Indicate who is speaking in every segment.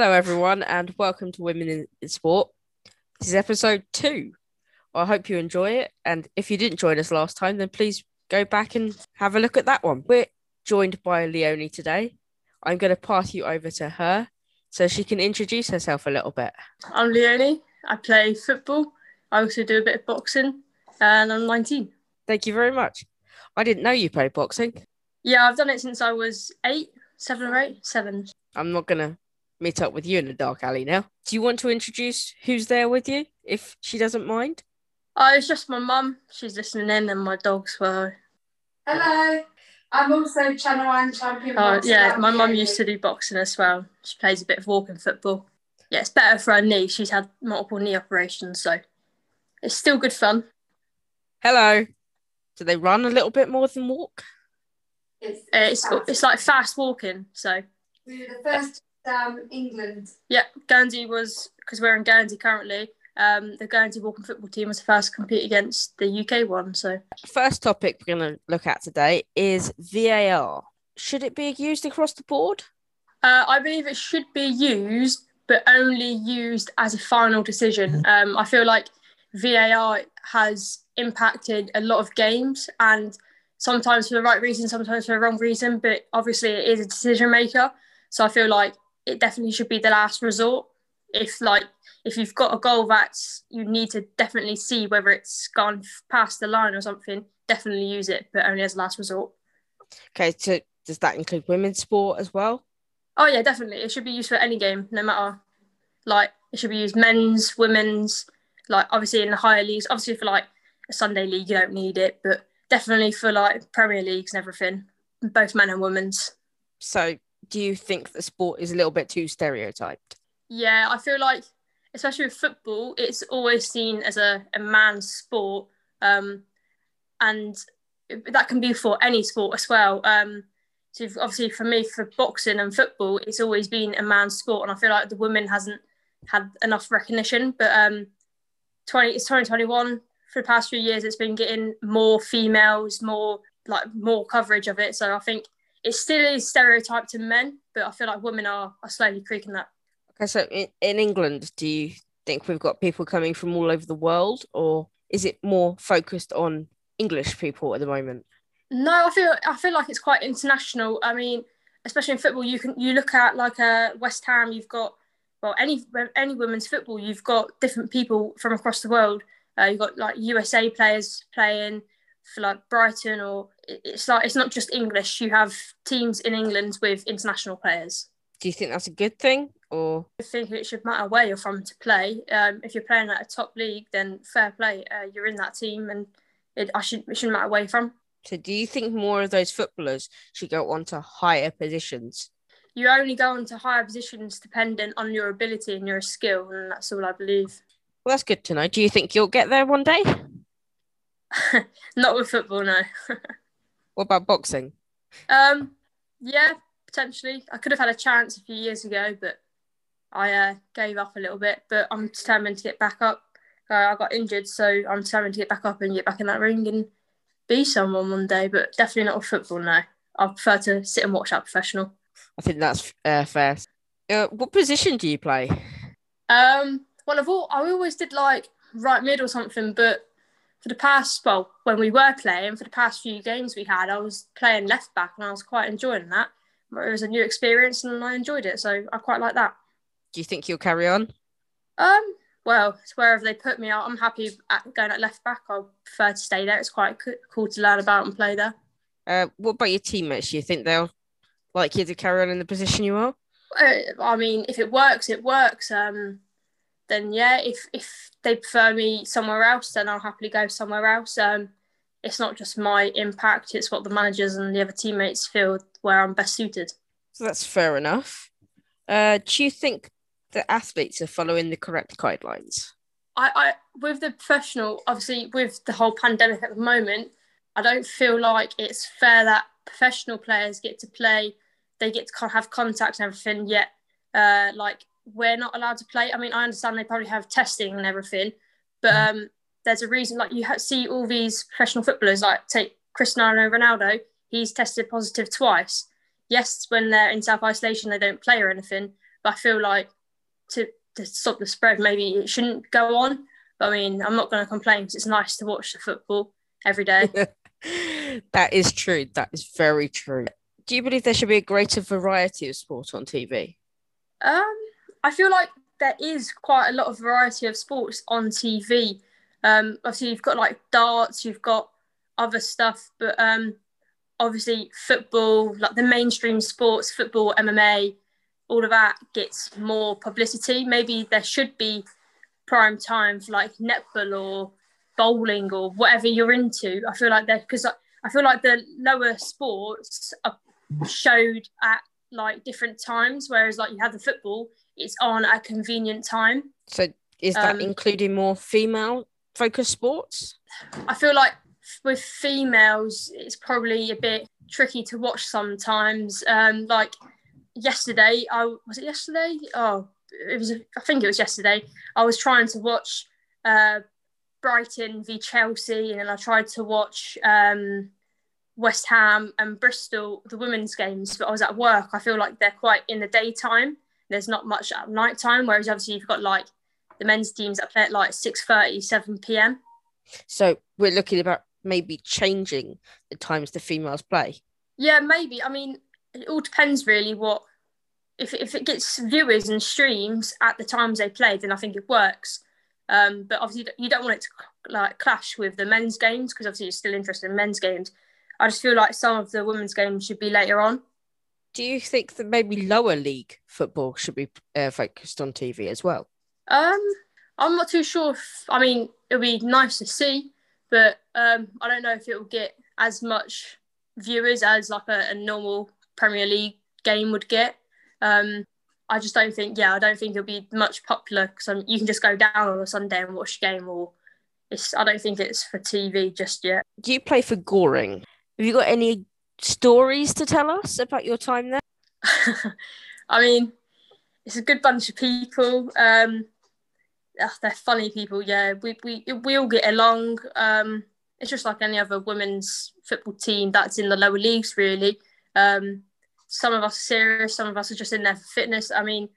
Speaker 1: Hello, everyone, and welcome to Women in, Sport. This is episode two. I hope you enjoy it. And if you didn't join us last time, then please go back and have a look at that one. We're joined by Leonie today. I'm going to pass you over to her so she can introduce herself a little bit.
Speaker 2: I'm Leonie. I play football. I also do a bit of boxing, and I'm 19.
Speaker 1: Thank you very much. I didn't know you played boxing.
Speaker 2: Yeah, I've done it since I was eight, seven or eight, seven.
Speaker 1: I'm not going to meet up with you in a dark alley now. Do you want to introduce who's there with you, if she doesn't mind?
Speaker 2: Oh, it's just my mum. She's listening in, and my dogs were.
Speaker 3: Hello. I'm also Channel 1 champion.
Speaker 2: Oh,
Speaker 3: boxer
Speaker 2: yeah, my mum used to do boxing as well. She plays a bit of walking football. Yeah, it's better for her knee. She's had multiple knee operations, so it's still good fun.
Speaker 1: Hello. Do they run a little bit more than walk?
Speaker 3: It's,
Speaker 2: Uh, It's it's like fast walking. So
Speaker 3: we were the first um, England.
Speaker 2: yeah, Guernsey was because we're in Guernsey currently. Um, the Guernsey walking football team was the first to compete against the UK one. So
Speaker 1: First topic we're going to look at today is VAR. Should it be used across the board?
Speaker 2: uh, I believe it should be used, but only used as a final decision. Um, I feel like VAR has impacted a lot of games and sometimes for the right reason, sometimes for the wrong reason, but obviously it is a decision maker. So I feel like it definitely should be the last resort. If like if you've got a goal that's you need to definitely see whether it's gone past the line or something, definitely use it, but only as a last resort.
Speaker 1: Okay, so does that include women's sport as well?
Speaker 2: Oh yeah, definitely. It should be used for any game, no matter. Like it should be used men's, women's. Like obviously in the higher leagues, obviously for like a Sunday league, you don't need it, but definitely for like Premier leagues and everything, both men and women's.
Speaker 1: So do you think the sport is a little bit too stereotyped?
Speaker 2: Yeah, I feel like especially with football, it's always seen as a, a man's sport, um, and that can be for any sport as well. Um, so obviously for me, for boxing and football, it's always been a man's sport, and I feel like the women hasn't had enough recognition. But um, twenty it's twenty twenty one. For the past few years, it's been getting more females, more like more coverage of it. So I think it still is stereotyped to men, but I feel like women are, are slowly creaking that.
Speaker 1: Okay, so in, in England, do you think we've got people coming from all over the world, or is it more focused on English people at the moment?
Speaker 2: No, I feel I feel like it's quite international. I mean, especially in football, you can you look at like a West Ham. You've got well any any women's football. You've got different people from across the world. Uh, you've got like USA players playing for like Brighton, or it's like it's not just English. You have teams in England with international players.
Speaker 1: Do you think that's a good thing, or
Speaker 2: I think it should matter where you're from to play. Um, if you're playing at a top league, then fair play. Uh, you're in that team, and it I should it shouldn't matter where you're from.
Speaker 1: so? Do you think more of those footballers should go on to higher positions?
Speaker 2: you only go into higher positions dependent on your ability and your skill, and that's all I believe.
Speaker 1: Well, that's good to know. Do you think you'll get there one day?
Speaker 2: Not with football, no.
Speaker 1: What about boxing?
Speaker 2: um, yeah, potentially. I could have had a chance a few years ago, but I uh, gave up a little bit. But I'm determined to get back up. Uh, I got injured, so I'm determined to get back up and get back in that ring and be someone one day. But definitely not with football, now. I prefer to sit and watch that professional.
Speaker 1: I think that's uh, fair. Uh, what position do you play?
Speaker 2: Um, well, I've all, I always did like right mid or something, but for the past, well, when we were playing, for the past few games we had, I was playing left back and I was quite enjoying that. It was a new experience and I enjoyed it, so I quite like that.
Speaker 1: Do you think you'll carry on?
Speaker 2: Um, well, it's wherever they put me, I'm happy at going at left back. I prefer to stay there. It's quite cool to learn about and play there.
Speaker 1: Uh, what about your teammates? Do you think they'll like you to carry on in the position you are?
Speaker 2: Uh, I mean, if it works, it works. Um, then yeah, if if they prefer me somewhere else, then I'll happily go somewhere else. Um, it's not just my impact; it's what the managers and the other teammates feel where I'm best suited.
Speaker 1: So that's fair enough. Uh, do you think the athletes are following the correct guidelines?
Speaker 2: I, I with the professional, obviously with the whole pandemic at the moment, I don't feel like it's fair that professional players get to play, they get to have contact and everything. Yet, uh, like we're not allowed to play. I mean, I understand they probably have testing and everything, but um, there's a reason. Like you ha- see all these professional footballers, like take Cristiano Ronaldo, he's tested positive twice. Yes, when they're in self isolation, they don't play or anything. But But I feel like to to stop the spread, maybe it shouldn't go on. But I mean, I'm not going to complain because it's nice to watch the football every day.
Speaker 1: that is true. That is very true. Do you believe there should be a greater variety of sport on TV?
Speaker 2: Um, I feel like there is quite a lot of variety of sports on TV. Um, obviously you've got like darts, you've got other stuff, but um, obviously football, like the mainstream sports, football, MMA, all of that gets more publicity. Maybe there should be prime time for like netball or bowling or whatever you're into. I feel like there because I, I feel like the lower sports are showed at like different times, whereas like you have the football, it's on at a convenient time.
Speaker 1: So is that
Speaker 2: Um,
Speaker 1: including more female focused sports?
Speaker 2: I feel like with females, it's probably a bit tricky to watch sometimes. Um, like yesterday, I was it yesterday? Oh, it was. I think it was yesterday. I was trying to watch uh, Brighton v Chelsea, and then I tried to watch um, West Ham and Bristol, the women's games. But I was at work. I feel like they're quite in the daytime. There's not much at night time. Whereas obviously you've got like the men's teams that play at like 6.30, 7 p.m.
Speaker 1: So we're looking about maybe changing the times the females play.
Speaker 2: Yeah, maybe. I mean, it all depends really what if if it gets viewers and streams at the times they play, then I think it works. Um, but obviously, you don't want it to like clash with the men's games because obviously you're still interested in men's games. I just feel like some of the women's games should be later on.
Speaker 1: Do you think that maybe lower league football should be uh, focused on TV as well?
Speaker 2: Um, I'm not too sure. If, I mean, it'll be nice to see, but um, I don't know if it will get as much viewers as like a, a normal Premier League game would get. Um, I just don't think. Yeah, I don't think it'll be much popular because you can just go down on a Sunday and watch a game, or it's. I don't think it's for TV just yet.
Speaker 1: Do you play for Goring? Have you got any stories to tell us about your time there?
Speaker 2: I mean, it's a good bunch of people. Um, ugh, they're funny people. Yeah, we we we all get along. Um, it's just like any other women's football team that's in the lower leagues, really. Um, some of us are serious, some of us are just in there for fitness. I mean,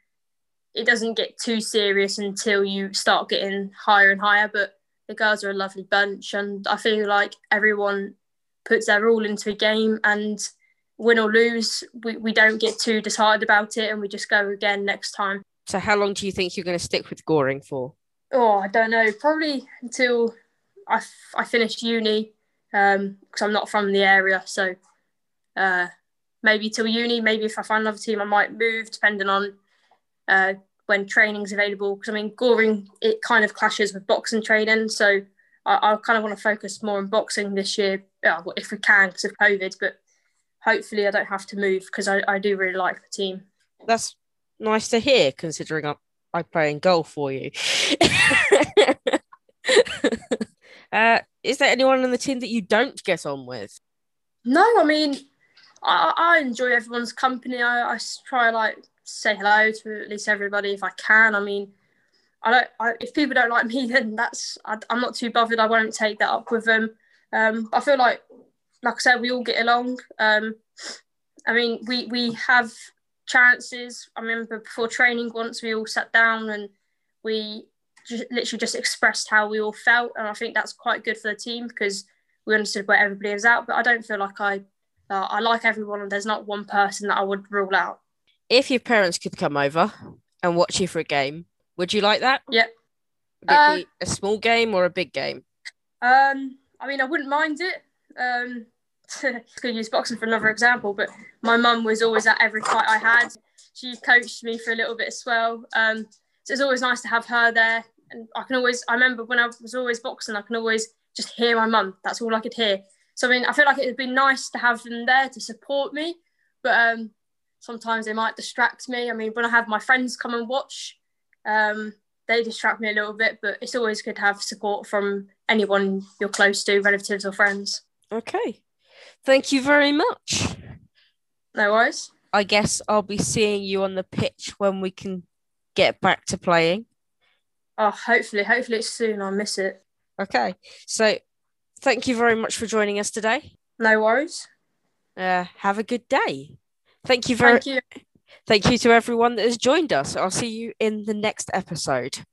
Speaker 2: it doesn't get too serious until you start getting higher and higher. But the girls are a lovely bunch, and I feel like everyone puts their all into a game and win or lose, we, we don't get too disheartened about it and we just go again next time.
Speaker 1: So, how long do you think you're going to stick with Goring for?
Speaker 2: Oh, I don't know. Probably until I, f- I finish uni because um, I'm not from the area. So uh, maybe till uni. Maybe if I find another team, I might move depending on uh, when training's available. Because I mean, Goring, it kind of clashes with boxing training. So I, I kind of want to focus more on boxing this year uh, if we can because of COVID. But hopefully I don't have to move because I, I do really like the team.
Speaker 1: That's nice to hear, considering I, I play in goal for you. uh, is there anyone on the team that you don't get on with?
Speaker 2: No, I mean, I, I enjoy everyone's company. I, I try like say hello to at least everybody if I can. I mean, I don't. I, if people don't like me, then that's I, am not too bothered. I won't take that up with them. Um, I feel like, like I said, we all get along. Um, I mean, we we have chances. I remember before training once we all sat down and we just, literally just expressed how we all felt, and I think that's quite good for the team because we understood where everybody is at. But I don't feel like I uh, I like everyone, and there's not one person that I would rule out.
Speaker 1: If your parents could come over and watch you for a game, would you like that?
Speaker 2: Yep.
Speaker 1: Would it
Speaker 2: Uh,
Speaker 1: be a small game or a big game?
Speaker 2: Um, I mean, I wouldn't mind it. Um, could use boxing for another example, but my mum was always at every fight I had. She coached me for a little bit as well. Um, so it's always nice to have her there. And I can always, I remember when I was always boxing, I can always just hear my mum. That's all I could hear. So I mean, I feel like it would be nice to have them there to support me, but um, sometimes they might distract me. I mean, when I have my friends come and watch, um, they distract me a little bit, but it's always good to have support from anyone you're close to, relatives or friends.
Speaker 1: Okay. Thank you very much.
Speaker 2: No worries.
Speaker 1: I guess I'll be seeing you on the pitch when we can get back to playing.
Speaker 2: Oh, hopefully, hopefully it's soon. I'll miss it.
Speaker 1: Okay. So thank you very much for joining us today.
Speaker 2: No worries.
Speaker 1: Uh, have a good day. Thank you very
Speaker 2: Thank you.
Speaker 1: Thank you to everyone that has joined us. I'll see you in the next episode.